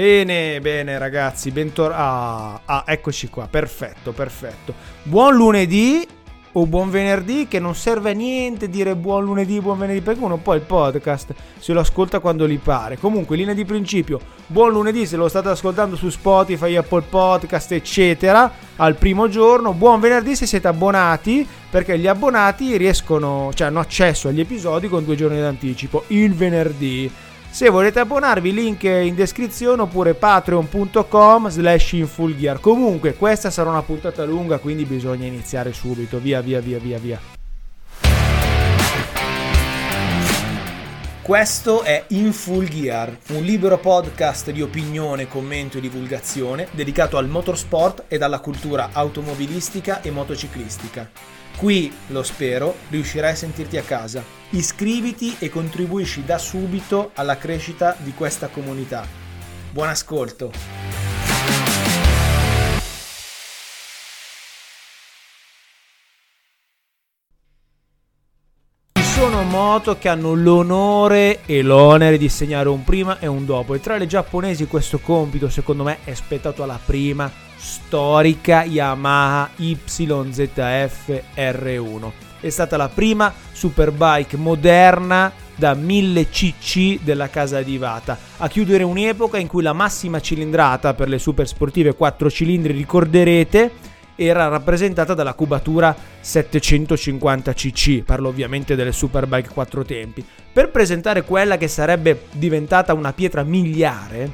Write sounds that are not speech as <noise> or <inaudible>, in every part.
Bene, bene ragazzi, bentornati. Ah, ah, eccoci qua, perfetto, perfetto. Buon lunedì o buon venerdì che non serve a niente dire buon lunedì, buon venerdì perché uno poi il podcast se lo ascolta quando gli pare. Comunque, linea di principio, buon lunedì se lo state ascoltando su Spotify, Apple Podcast, eccetera, al primo giorno. Buon venerdì se siete abbonati perché gli abbonati riescono, cioè hanno accesso agli episodi con due giorni d'anticipo, il venerdì. Se volete abbonarvi, link in descrizione oppure patreon.com slash infulgear. Comunque, questa sarà una puntata lunga, quindi bisogna iniziare subito. Via, via, via, via, via. Questo è In Full Gear, un libero podcast di opinione, commento e divulgazione dedicato al motorsport ed alla cultura automobilistica e motociclistica. Qui, lo spero, riuscirai a sentirti a casa. Iscriviti e contribuisci da subito alla crescita di questa comunità. Buon ascolto! Sono moto che hanno l'onore e l'onere di segnare un prima e un dopo e tra le giapponesi questo compito secondo me è spettato alla prima storica Yamaha YZF R1. È stata la prima superbike moderna da 1000 cc della casa di Vata, a chiudere un'epoca in cui la massima cilindrata per le super sportive 4 cilindri, ricorderete, era rappresentata dalla cubatura 750 cc, parlo ovviamente delle superbike 4 tempi. Per presentare quella che sarebbe diventata una pietra miliare,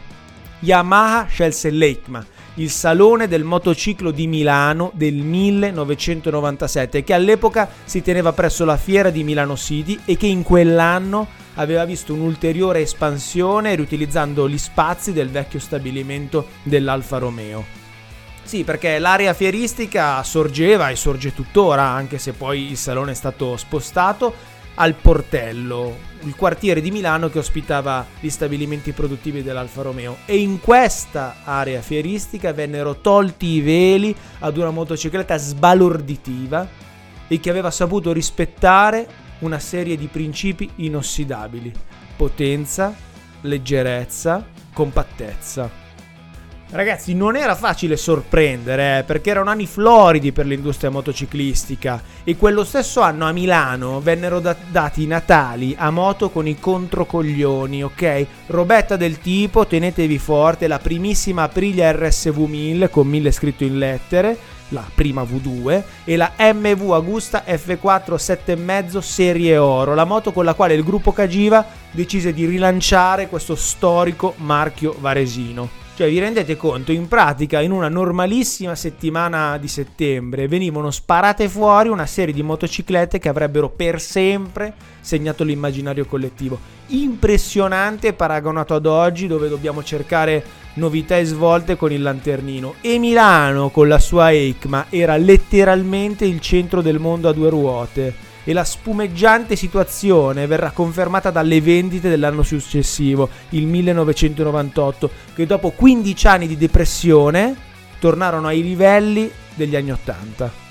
Yamaha scelse l'EICMA, il Salone del Motociclo di Milano del 1997, che all'epoca si teneva presso la fiera di Milano City e che in quell'anno aveva visto un'ulteriore espansione riutilizzando gli spazi del vecchio stabilimento dell'Alfa Romeo. Sì, perché l'area fieristica sorgeva e sorge tuttora, anche se poi il salone è stato spostato al Portello, il quartiere di Milano che ospitava gli stabilimenti produttivi dell'Alfa Romeo e in questa area fieristica vennero tolti i veli ad una motocicletta sbalorditiva e che aveva saputo rispettare una serie di principi inossidabili: potenza, leggerezza, compattezza. Ragazzi, non era facile sorprendere eh, perché erano anni floridi per l'industria motociclistica e quello stesso anno a Milano vennero da- dati i natali a moto con i controcoglioni, ok? Robetta del tipo, tenetevi forte, la primissima Aprilia RSV 1000 con 1000 scritto in lettere, la prima V2 e la MV Agusta F4 7,5 serie oro, la moto con la quale il gruppo Cagiva decise di rilanciare questo storico marchio varesino. Cioè, vi rendete conto? In pratica, in una normalissima settimana di settembre venivano sparate fuori una serie di motociclette che avrebbero per sempre segnato l'immaginario collettivo. Impressionante paragonato ad oggi, dove dobbiamo cercare novità e svolte con il lanternino. E Milano, con la sua EICMA, era letteralmente il centro del mondo a due ruote e la spumeggiante situazione verrà confermata dalle vendite dell'anno successivo, il 1998, che dopo 15 anni di depressione tornarono ai livelli degli anni 80.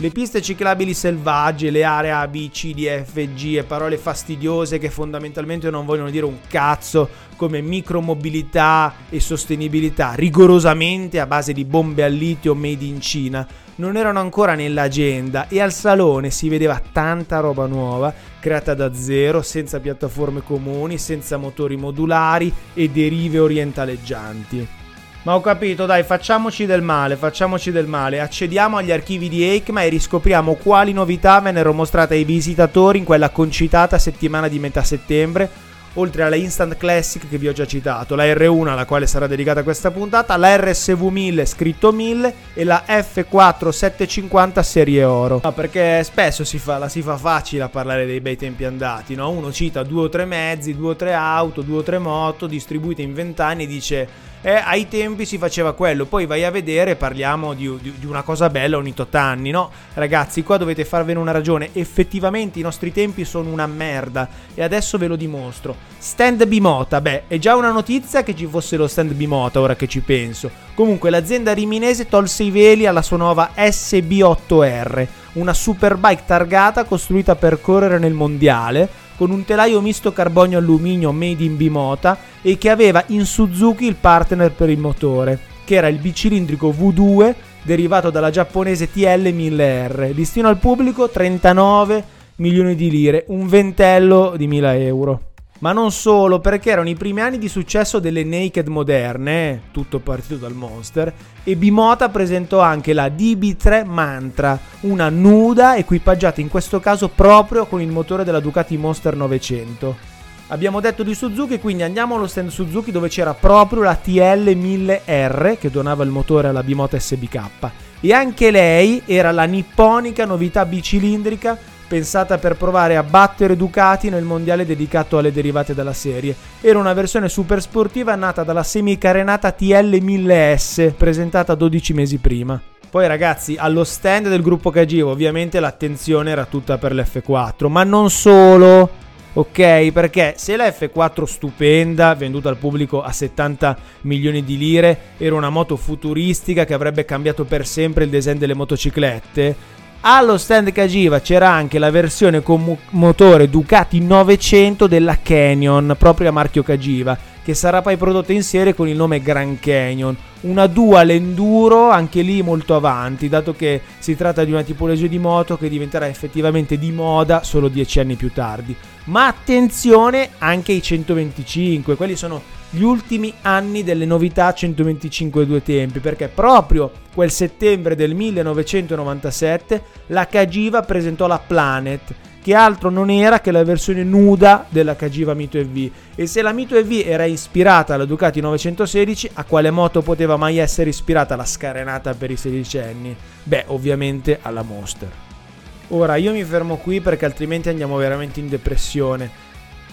Le piste ciclabili selvagge, le aree A, B, C, D, F, G e parole fastidiose che fondamentalmente non vogliono dire un cazzo come micromobilità e sostenibilità, rigorosamente a base di bombe al litio made in Cina, non erano ancora nell'agenda e al salone si vedeva tanta roba nuova, creata da zero, senza piattaforme comuni, senza motori modulari e derive orientaleggianti. Ma ho capito, dai, facciamoci del male, facciamoci del male. Accediamo agli archivi di EICMA e riscopriamo quali novità vennero mostrate ai visitatori in quella concitata settimana di metà settembre oltre alla Instant Classic che vi ho già citato, la R1 alla quale sarà dedicata questa puntata, la RSV 1000 scritto 1000 e la F4 750 serie oro. No, perché spesso si fa, la si fa facile a parlare dei bei tempi andati, no? Uno cita due o tre mezzi, due o tre auto, due o tre moto distribuite in vent'anni e dice eh, ai tempi si faceva quello, poi vai a vedere, parliamo di, di, di, una cosa bella ogni tot anni, no? Ragazzi, qua dovete farvene una ragione, effettivamente i nostri tempi sono una merda e adesso ve lo dimostro. Stand Bimota, beh, è già una notizia che ci fosse lo stand Bimota ora che ci penso. Comunque l'azienda riminese tolse i veli alla sua nuova SB8R, una superbike targata costruita per correre nel mondiale con un telaio misto carbonio-alluminio made in Bimota e che aveva in Suzuki il partner per il motore, che era il bicilindrico V2 derivato dalla giapponese TL1000R, listino al pubblico 39 milioni di lire, un ventello di 1000 euro. Ma non solo, perché erano i primi anni di successo delle Naked moderne, tutto partito dal Monster, e Bimota presentò anche la DB3 Mantra, una nuda equipaggiata in questo caso proprio con il motore della Ducati Monster 900. Abbiamo detto di Suzuki, quindi andiamo allo stand Suzuki dove c'era proprio la TL1000R che donava il motore alla Bimota SBK. E anche lei era la nipponica novità bicilindrica pensata per provare a battere Ducati nel mondiale dedicato alle derivate della serie. Era una versione super sportiva nata dalla semicarenata TL1000S, presentata 12 mesi prima. Poi ragazzi, allo stand del gruppo Cagivo ovviamente l'attenzione era tutta per l'F4, ma non solo. Ok, perché se la F4 stupenda, venduta al pubblico a 70 milioni di lire, era una moto futuristica che avrebbe cambiato per sempre il design delle motociclette, allo stand Cagiva c'era anche la versione con motore Ducati 900 della Canyon, proprio a marchio Cagiva, che sarà poi prodotta in serie con il nome Grand Canyon. Una dual enduro anche lì molto avanti, dato che si tratta di una tipologia di moto che diventerà effettivamente di moda solo 10 anni più tardi. Ma attenzione anche ai 125, quelli sono gli ultimi anni delle novità 125 due tempi, perché proprio quel settembre del 1997 la Cagiva presentò la Planet, che altro non era che la versione nuda della Cagiva Mito EV. E se la Mito EV era ispirata alla Ducati 916, a quale moto poteva mai essere ispirata la scarenata per i sedicenni? Beh, ovviamente alla Monster. Ora io mi fermo qui perché altrimenti andiamo veramente in depressione.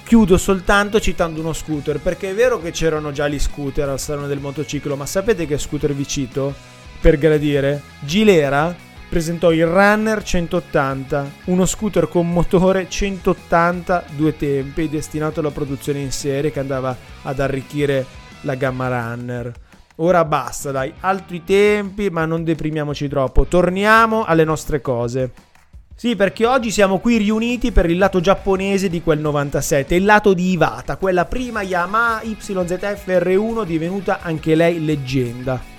Chiudo soltanto citando uno scooter, perché è vero che c'erano già gli scooter al salone del motociclo, ma sapete che scooter vi cito? Per gradire? Gilera presentò il Runner 180, uno scooter con motore 180 due tempi destinato alla produzione in serie che andava ad arricchire la gamma Runner. Ora basta, dai, altri tempi, ma non deprimiamoci troppo. Torniamo alle nostre cose. Sì, perché oggi siamo qui riuniti per il lato giapponese di quel 97, il lato di Iwata, quella prima Yamaha YZF R1 divenuta anche lei leggenda.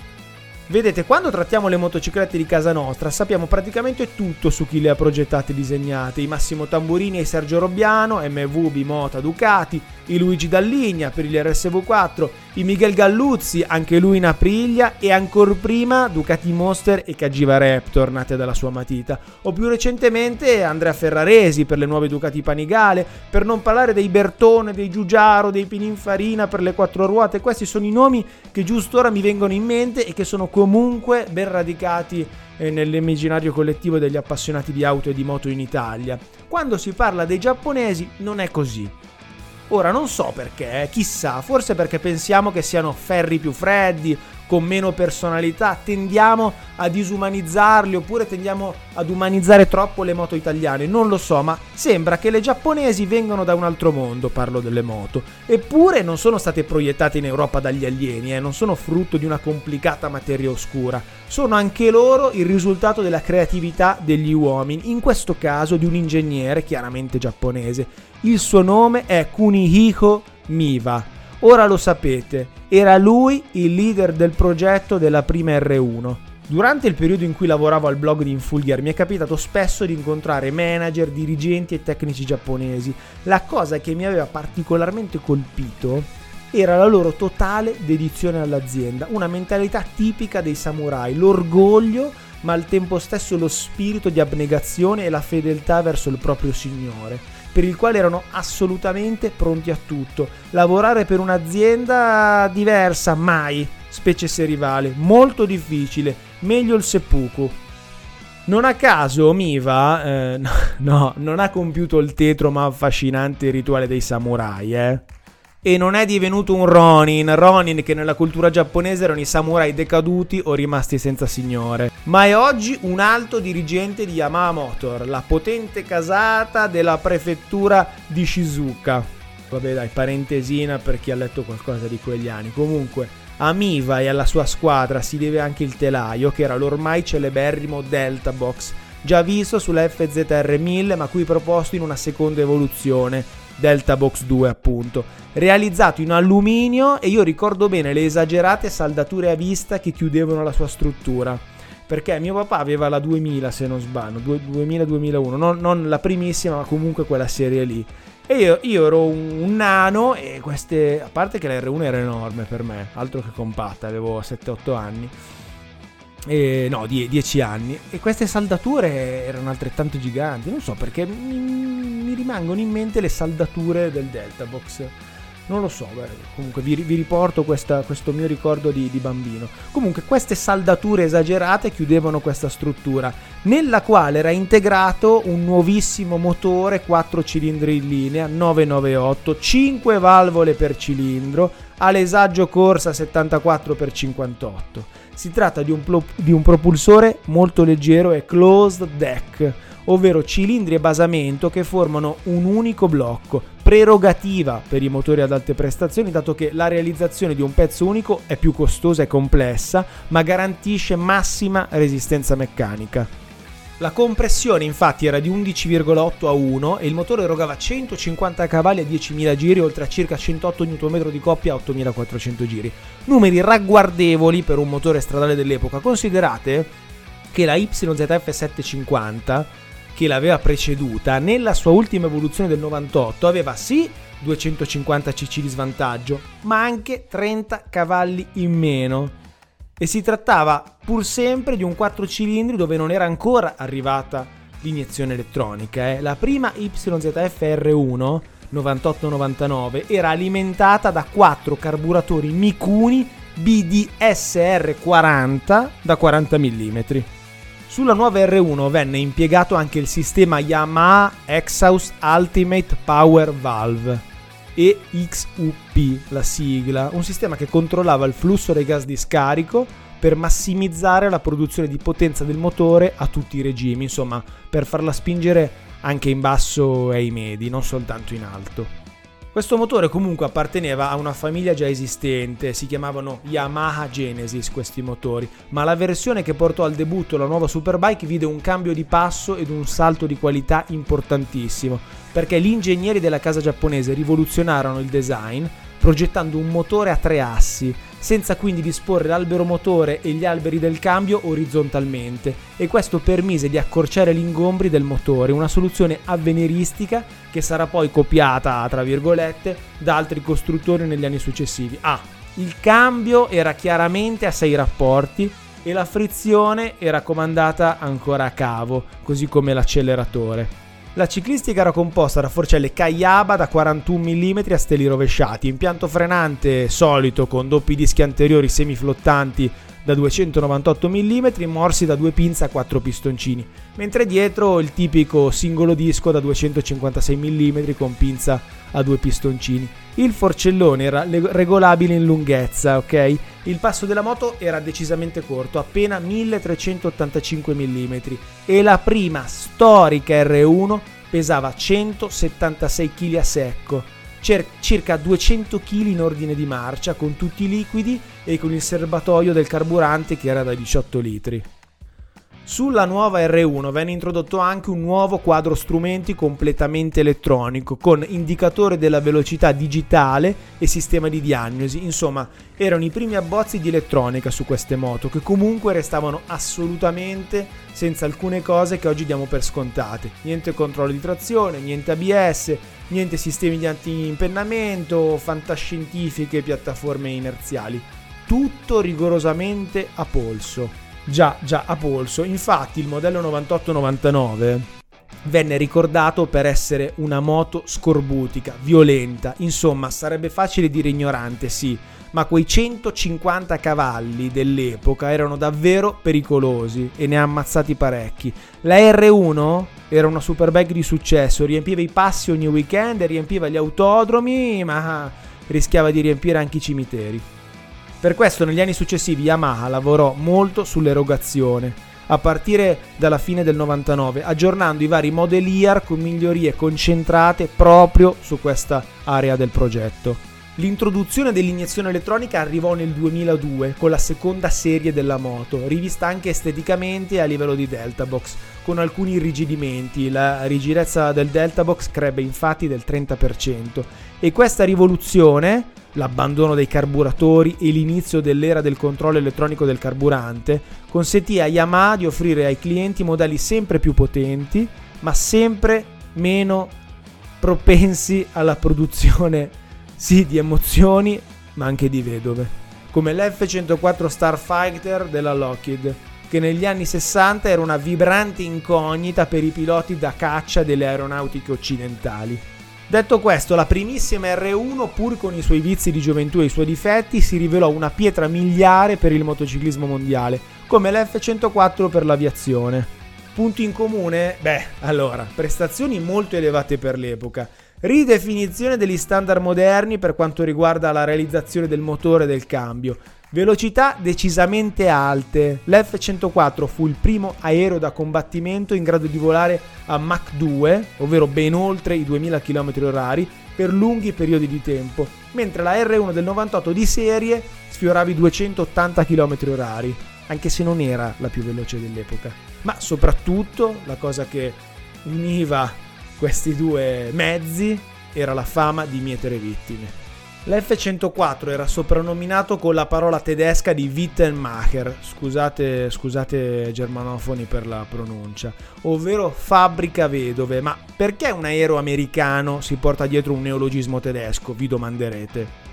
Vedete, quando trattiamo le motociclette di casa nostra sappiamo praticamente tutto su chi le ha progettate e disegnate, i Massimo Tamburini e Sergio Robbiano, MV, Bimota, Ducati, i Luigi Dalligna per il RSV4, i Miguel Galluzzi, anche lui in Aprilia e ancora prima Ducati Monster e Cagiva Raptor nate dalla sua matita, o più recentemente Andrea Ferraresi per le nuove Ducati Panigale, per non parlare dei Bertone, dei Giugiaro, dei Pininfarina per le quattro ruote, questi sono i nomi che giusto ora mi vengono in mente e che sono comunque ben radicati eh, nell'immaginario collettivo degli appassionati di auto e di moto in Italia. Quando si parla dei giapponesi non è così. Ora non so perché, eh, chissà, forse perché pensiamo che siano ferri più freddi con meno personalità, tendiamo a disumanizzarli oppure tendiamo ad umanizzare troppo le moto italiane, non lo so, ma sembra che le giapponesi vengano da un altro mondo, parlo delle moto, eppure non sono state proiettate in Europa dagli alieni, eh, non sono frutto di una complicata materia oscura, sono anche loro il risultato della creatività degli uomini, in questo caso di un ingegnere chiaramente giapponese. Il suo nome è Kunihiko Miwa Ora lo sapete, era lui il leader del progetto della prima R1. Durante il periodo in cui lavoravo al blog di Infulgar mi è capitato spesso di incontrare manager, dirigenti e tecnici giapponesi. La cosa che mi aveva particolarmente colpito era la loro totale dedizione all'azienda, una mentalità tipica dei samurai, l'orgoglio ma al tempo stesso lo spirito di abnegazione e la fedeltà verso il proprio signore per il quale erano assolutamente pronti a tutto. Lavorare per un'azienda diversa, mai, specie se rivale, molto difficile, meglio il seppuku. Non a caso Miva, eh, <laughs> no, no, non ha compiuto il tetro ma affascinante rituale dei samurai, eh e non è divenuto un Ronin, Ronin che nella cultura giapponese erano i samurai decaduti o rimasti senza signore, ma è oggi un alto dirigente di Yamaha Motor, la potente casata della prefettura di Shizuka. Vabbè dai, parentesina per chi ha letto qualcosa di quegli anni. Comunque, a Miva e alla sua squadra si deve anche il telaio, che era l'ormai celeberrimo Delta Box già visto sulla FZR 1000 ma qui proposto in una seconda evoluzione, Delta Box 2 appunto, realizzato in alluminio e io ricordo bene le esagerate saldature a vista che chiudevano la sua struttura. Perché mio papà aveva la 2000 se non sbaglio, 2000-2001, non, non la primissima ma comunque quella serie lì. E io, io, ero un, nano e queste, a parte che la R1 era enorme per me, altro che compatta, avevo 7-8 anni. E, no, 10 anni. E queste saldature erano altrettanto giganti. Non so perché mi, mi rimangono in mente le saldature del Delta Box. Non lo so, beh, comunque vi, vi riporto questa, questo mio ricordo di, di, bambino. Comunque queste saldature esagerate chiudevano questa struttura, nella quale era integrato un nuovissimo motore 4 cilindri in linea 998, 5 valvole per cilindro, alesaggio corsa 74x58. Si tratta di un, plo- di un propulsore molto leggero e closed deck, ovvero cilindri e basamento che formano un unico blocco, prerogativa per i motori ad alte prestazioni, dato che la realizzazione di un pezzo unico è più costosa e complessa, ma garantisce massima resistenza meccanica. La compressione infatti era di 11,8 a 1 e il motore erogava 150 cavalli a 10.000 giri oltre a circa 108 Nm di coppia a 8.400 giri. Numeri ragguardevoli per un motore stradale dell'epoca. Considerate che la YZF 750 che l'aveva preceduta nella sua ultima evoluzione del 98 aveva sì 250 cc di svantaggio, ma anche 30 cavalli in meno e si trattava pur sempre di un 4 cilindri dove non era ancora arrivata l'iniezione elettronica. Eh. La prima YZF R1 9899 era alimentata da 4 carburatori Mikuni BDSR 40 da 40 mm. Sulla nuova R1 venne impiegato anche il sistema Yamaha Exhaust Ultimate Power Valve EXUP, la sigla, un sistema che controllava il flusso dei gas di scarico per massimizzare la produzione di potenza del motore a tutti i regimi, insomma, per farla spingere anche in basso e ai medi, non soltanto in alto. Questo motore comunque apparteneva a una famiglia già esistente, si chiamavano Yamaha Genesis questi motori, ma la versione che portò al debutto la nuova Superbike vide un cambio di passo ed un salto di qualità importantissimo, perché gli ingegneri della casa giapponese rivoluzionarono il design progettando un motore a tre assi, senza quindi disporre l'albero motore e gli alberi del cambio orizzontalmente e questo permise di accorciare gli ingombri del motore, una soluzione avveniristica che sarà poi copiata, tra virgolette, da altri costruttori negli anni successivi. Ah, il cambio era chiaramente a sei rapporti e la frizione era comandata ancora a cavo, così come l'acceleratore. La ciclistica era composta da forcelle Kayaba da 41 mm a steli rovesciati, impianto frenante solito con doppi dischi anteriori semiflottanti da 298 mm morsi da due pinze a 4 pistoncini, mentre dietro il tipico singolo disco da 256 mm con pinza a due pistoncini. Il forcellone era regolabile in lunghezza, ok? Il passo della moto era decisamente corto, appena 1385 mm e la prima storica R1 pesava 176 kg a secco, circa 200 kg in ordine di marcia con tutti i liquidi e con il serbatoio del carburante che era da 18 litri. Sulla nuova R1 venne introdotto anche un nuovo quadro strumenti completamente elettronico con indicatore della velocità digitale e sistema di diagnosi. Insomma, erano i primi abbozzi di elettronica su queste moto che comunque restavano assolutamente senza alcune cose che oggi diamo per scontate. Niente controllo di trazione, niente ABS, niente sistemi di anti-impennamento, fantascientifiche piattaforme inerziali. Tutto rigorosamente a polso. Già, già, a polso. Infatti il modello 9899 venne ricordato per essere una moto scorbutica, violenta, insomma sarebbe facile dire ignorante, sì, ma quei 150 cavalli dell'epoca erano davvero pericolosi e ne ha ammazzati parecchi. La R1 era una superbike di successo, riempiva i passi ogni weekend, riempiva gli autodromi, ma rischiava di riempire anche i cimiteri. Per questo negli anni successivi Yamaha lavorò molto sull'erogazione, a partire dalla fine del 99, aggiornando i vari model year con migliorie concentrate proprio su questa area del progetto. L'introduzione dell'iniezione elettronica arrivò nel 2002 con la seconda serie della moto, rivista anche esteticamente a livello di Delta Box, con alcuni irrigidimenti. La rigidezza del Delta Box crebbe infatti del 30% e questa rivoluzione, l'abbandono dei carburatori e l'inizio dell'era del controllo elettronico del carburante, consentì a Yamaha di offrire ai clienti modelli sempre più potenti, ma sempre meno propensi alla produzione sì di emozioni, ma anche di vedove, come l'F-104 Starfighter della Lockheed, che negli anni 60 era una vibrante incognita per i piloti da caccia delle aeronautiche occidentali. Detto questo, la primissima R1, pur con i suoi vizi di gioventù e i suoi difetti, si rivelò una pietra miliare per il motociclismo mondiale, come l'F-104 per l'aviazione. Punti in comune? Beh, allora, prestazioni molto elevate per l'epoca, Ridefinizione degli standard moderni per quanto riguarda la realizzazione del motore e del cambio. Velocità decisamente alte. L'F-104 fu il primo aereo da combattimento in grado di volare a Mach 2, ovvero ben oltre i 2000 km/h, per lunghi periodi di tempo, mentre la R1 del 98 di serie sfiorava i 280 km/h, anche se non era la più veloce dell'epoca. Ma soprattutto la cosa che univa questi due mezzi era la fama di mietere vittime. L'F-104 era soprannominato con la parola tedesca di Wittenmacher, scusate, scusate germanofoni per la pronuncia, ovvero fabbrica vedove, ma perché un aereo americano si porta dietro un neologismo tedesco, vi domanderete.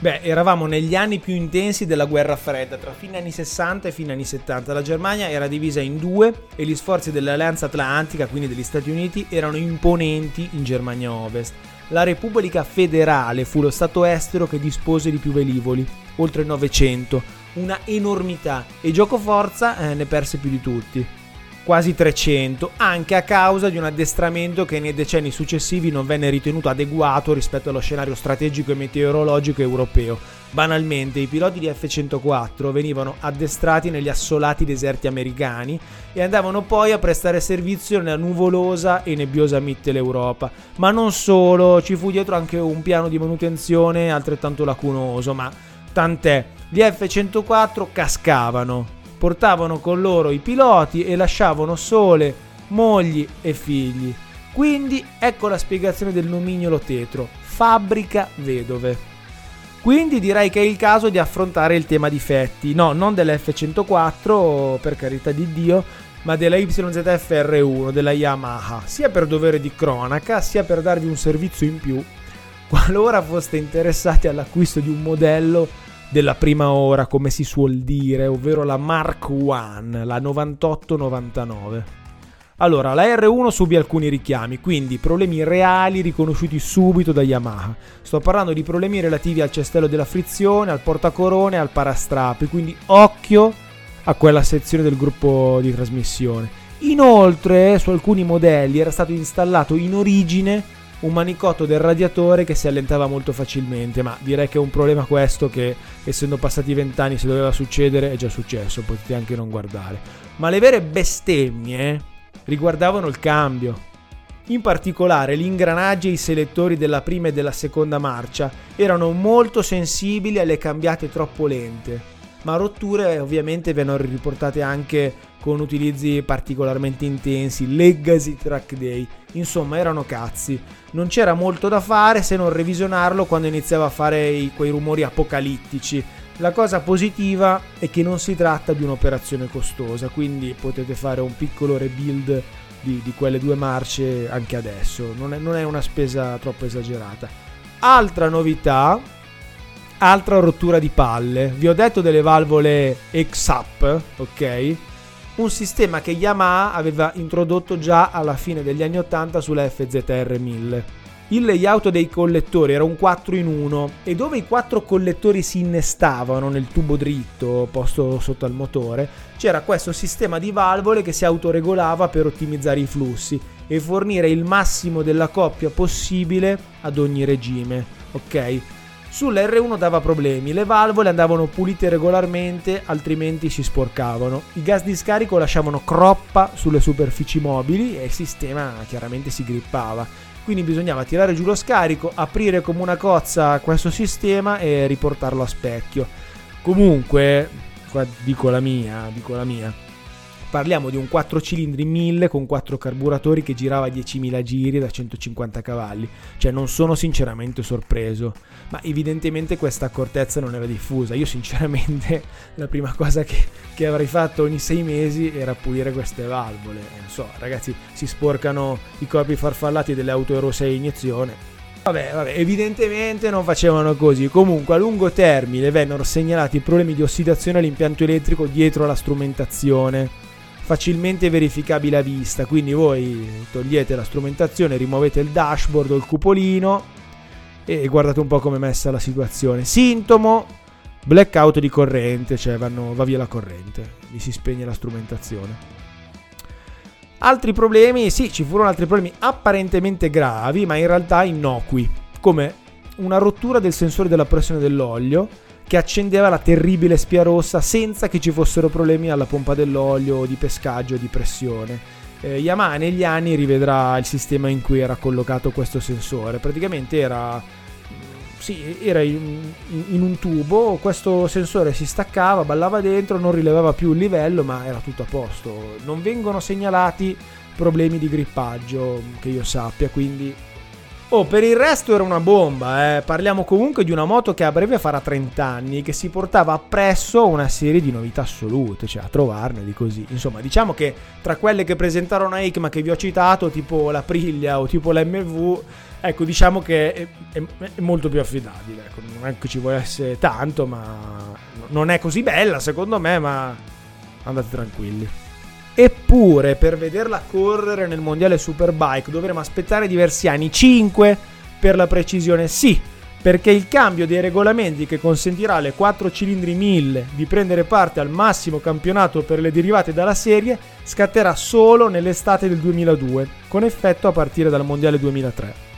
Beh, eravamo negli anni più intensi della guerra fredda, tra fine anni 60 e fine anni 70. La Germania era divisa in due e gli sforzi dell'Alleanza Atlantica, quindi degli Stati Uniti, erano imponenti in Germania Ovest. La Repubblica Federale fu lo Stato estero che dispose di più velivoli, oltre 900, una enormità, e gioco forza eh, ne perse più di tutti quasi 300, anche a causa di un addestramento che nei decenni successivi non venne ritenuto adeguato rispetto allo scenario strategico e meteorologico europeo. Banalmente, i piloti di F-104 venivano addestrati negli assolati deserti americani e andavano poi a prestare servizio nella nuvolosa e nebbiosa Mitteleuropa. Ma non solo, ci fu dietro anche un piano di manutenzione altrettanto lacunoso, ma tant'è, gli F-104 cascavano, portavano con loro i piloti e lasciavano sole mogli e figli. Quindi ecco la spiegazione del nomignolo tetro, fabbrica vedove. Quindi direi che è il caso di affrontare il tema difetti, no, non dell'F104 per carità di Dio, ma della YZF-R1 della Yamaha, sia per dovere di cronaca, sia per darvi un servizio in più, qualora foste interessati all'acquisto di un modello della prima ora, come si suol dire, ovvero la Mark I, la 9899. Allora, la R1 subì alcuni richiami, quindi problemi reali riconosciuti subito da Yamaha. Sto parlando di problemi relativi al cestello della frizione, al portacorone e al parastrappi, quindi occhio a quella sezione del gruppo di trasmissione. Inoltre, su alcuni modelli era stato installato in origine un manicotto del radiatore che si allentava molto facilmente, ma direi che è un problema questo che essendo passati vent'anni se doveva succedere è già successo, potete anche non guardare. Ma le vere bestemmie riguardavano il cambio. In particolare gli ingranaggi e i selettori della prima e della seconda marcia erano molto sensibili alle cambiate troppo lente, ma rotture ovviamente vennero riportate anche con utilizzi particolarmente intensi, legacy track day, insomma erano cazzi. Non c'era molto da fare se non revisionarlo quando iniziava a fare quei rumori apocalittici. La cosa positiva è che non si tratta di un'operazione costosa, quindi potete fare un piccolo rebuild di, di quelle due marce anche adesso, non è, non è una spesa troppo esagerata. Altra novità, altra rottura di palle. Vi ho detto delle valvole X-Up, ok? un sistema che Yamaha aveva introdotto già alla fine degli anni 80 sulla FZR 1000. Il layout dei collettori era un 4 in 1 e dove i quattro collettori si innestavano nel tubo dritto posto sotto al motore, c'era questo sistema di valvole che si autoregolava per ottimizzare i flussi e fornire il massimo della coppia possibile ad ogni regime, ok? Sull'R1 dava problemi, le valvole andavano pulite regolarmente, altrimenti si sporcavano. I gas di scarico lasciavano croppa sulle superfici mobili e il sistema chiaramente si grippava. Quindi bisognava tirare giù lo scarico, aprire come una cozza questo sistema e riportarlo a specchio. Comunque, qua dico la mia, dico la mia Parliamo di un 4 cilindri 1000 con 4 carburatori che girava a 10.000 giri da 150 cavalli. Cioè non sono sinceramente sorpreso, ma evidentemente questa accortezza non era diffusa. Io sinceramente <laughs> la prima cosa che, che avrei fatto ogni 6 mesi era pulire queste valvole. Non so, ragazzi, si sporcano i corpi farfallati delle auto Euro 6 iniezione. Vabbè, vabbè, evidentemente non facevano così. Comunque, a lungo termine vennero segnalati problemi di ossidazione all'impianto elettrico dietro la strumentazione facilmente verificabile a vista. Quindi voi togliete la strumentazione, rimuovete il dashboard o il cupolino e guardate un po' come è messa la situazione. Sintomo blackout di corrente, cioè vanno, va via la corrente, vi si spegne la strumentazione. Altri problemi, sì, ci furono altri problemi apparentemente gravi, ma in realtà innocui, come una rottura del sensore della pressione dell'olio che accendeva la terribile spia rossa senza che ci fossero problemi alla pompa dell'olio, di pescaggio, di pressione. Eh, Yamaha negli anni rivedrà il sistema in cui era collocato questo sensore. Praticamente era, sì, era in, in, un tubo, questo sensore si staccava, ballava dentro, non rilevava più il livello, ma era tutto a posto. Non vengono segnalati problemi di grippaggio che io sappia, quindi Oh, per il resto era una bomba, eh. Parliamo comunque di una moto che a breve farà 30 anni, che si portava appresso una serie di novità assolute, cioè a trovarne di così. Insomma, diciamo che tra quelle che presentarono a EICMA che vi ho citato, tipo la Priglia o tipo l'MV, ecco, diciamo che è, è, è molto più affidabile. Ecco, non è che ci vuole essere tanto, ma non è così bella secondo me, ma andate tranquilli. Eppure per vederla correre nel mondiale Superbike dovremo aspettare diversi anni, 5 per la precisione, sì, perché il cambio dei regolamenti che consentirà alle 4 cilindri 1000 di prendere parte al massimo campionato per le derivate dalla serie scatterà solo nell'estate del 2002, con effetto a partire dal mondiale 2003.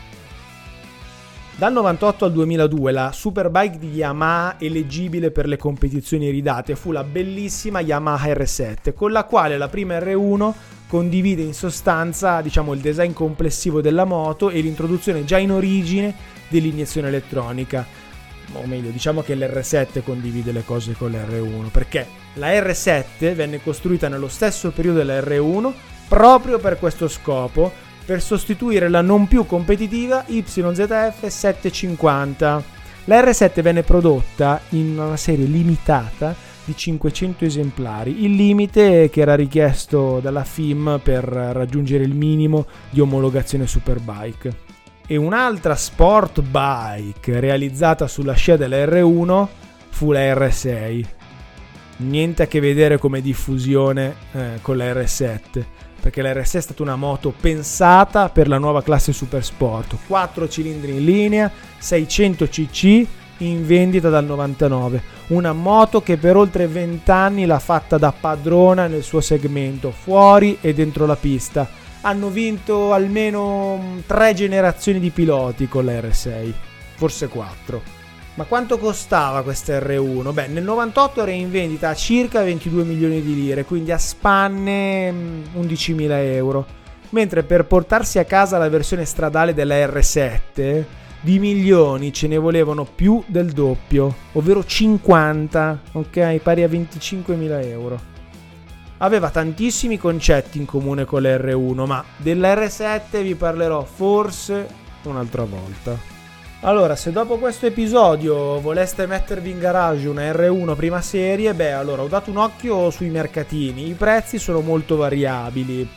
Dal 98 al 2002 la Superbike di Yamaha eleggibile per le competizioni ridate fu la bellissima Yamaha R7, con la quale la prima R1 condivide in sostanza diciamo, il design complessivo della moto e l'introduzione già in origine dell'iniezione elettronica. O meglio, diciamo che l'R7 condivide le cose con l'R1, perché la R7 venne costruita nello stesso periodo della R1 proprio per questo scopo per sostituire la non più competitiva YZF 750. La R7 venne prodotta in una serie limitata di 500 esemplari, il limite che era richiesto dalla FIM per raggiungere il minimo di omologazione Superbike. E un'altra sport bike realizzata sulla scia della R1 fu la R6. Niente a che vedere come diffusione eh, con la R7 perché la RS è stata una moto pensata per la nuova classe Super Sport, 4 cilindri in linea, 600 cc in vendita dal 99, una moto che per oltre 20 anni l'ha fatta da padrona nel suo segmento, fuori e dentro la pista. Hanno vinto almeno 3 generazioni di piloti con la R6, forse 4. Ma quanto costava questa R1? Beh, nel 98 era in vendita a circa 22 milioni di lire, quindi a spanne 11.000 mm, euro. Mentre per portarsi a casa la versione stradale della R7 di milioni ce ne volevano più del doppio, ovvero 50, ok? Pari a 25.000 euro. Aveva tantissimi concetti in comune con l'R1, ma della R7 vi parlerò forse un'altra volta. Allora, se dopo questo episodio voleste mettervi in garage una R1 prima serie, beh, allora ho dato un occhio sui mercatini. I prezzi sono molto variabili.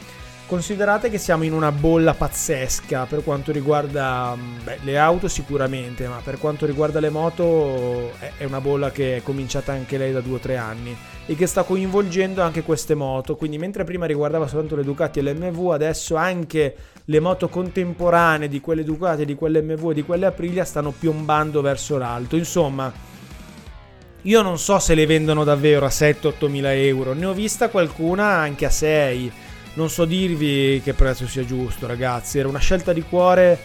Considerate che siamo in una bolla pazzesca per quanto riguarda mm, beh, le auto sicuramente, ma per quanto riguarda le moto è una bolla che è cominciata anche lei da 2-3 anni e che sta coinvolgendo anche queste moto. Quindi mentre prima riguardava soltanto le Ducati e le MV, adesso anche le moto contemporanee di quelle Ducati, di quelle MV e di quelle Aprilia stanno piombando verso l'alto. Insomma, io non so se le vendono davvero a 7-8 mila euro, ne ho vista qualcuna anche a 6. Non so dirvi che prezzo sia giusto, ragazzi. Era una scelta di cuore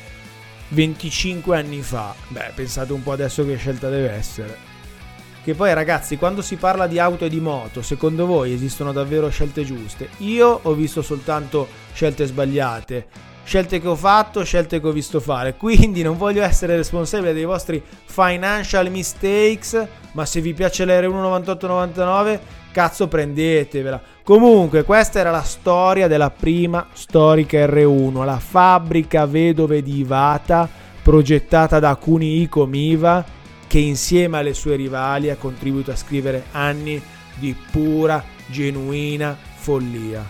25 anni fa. Beh, pensate un po' adesso che scelta deve essere. Che poi ragazzi, quando si parla di auto e di moto, secondo voi esistono davvero scelte giuste? Io ho visto soltanto scelte sbagliate, scelte che ho fatto, scelte che ho visto fare. Quindi non voglio essere responsabile dei vostri financial mistakes, ma se vi piace l'R1 9899, cazzo prendetevela. Comunque, questa era la storia della prima storica R1, la fabbrica vedove di Ivata, progettata da Kunihiko Miva che insieme alle sue rivali ha contribuito a scrivere anni di pura, genuina follia.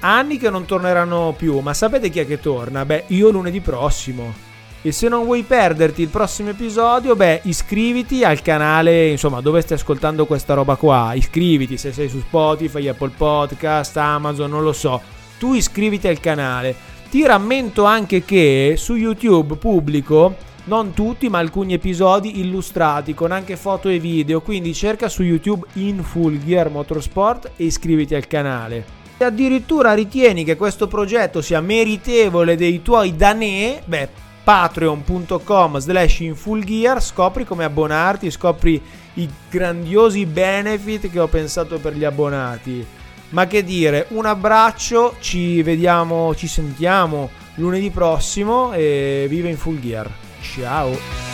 Anni che non torneranno più, ma sapete chi è che torna? Beh, io lunedì prossimo. E se non vuoi perderti il prossimo episodio, beh, iscriviti al canale, insomma, dove stai ascoltando questa roba qua. Iscriviti se sei su Spotify, Apple Podcast, Amazon, non lo so. Tu iscriviti al canale. Ti rammento anche che su YouTube pubblico non tutti ma alcuni episodi illustrati con anche foto e video, quindi cerca su YouTube in Full Gear Motorsport e iscriviti al canale. Se addirittura ritieni che questo progetto sia meritevole dei tuoi danè, beh, patreon.com slash in full gear scopri come abbonarti, scopri i grandiosi benefit che ho pensato per gli abbonati. Ma che dire, un abbraccio, ci vediamo, ci sentiamo lunedì prossimo e viva in full gear. Ciao!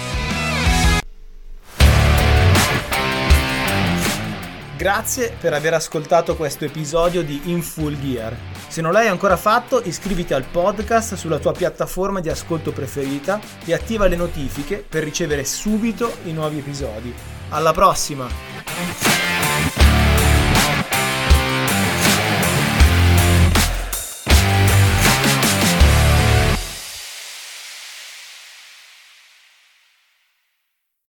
Grazie per aver ascoltato questo episodio di In Full Gear. Se non l'hai ancora fatto, iscriviti al podcast sulla tua piattaforma di ascolto preferita e attiva le notifiche per ricevere subito i nuovi episodi. Alla prossima!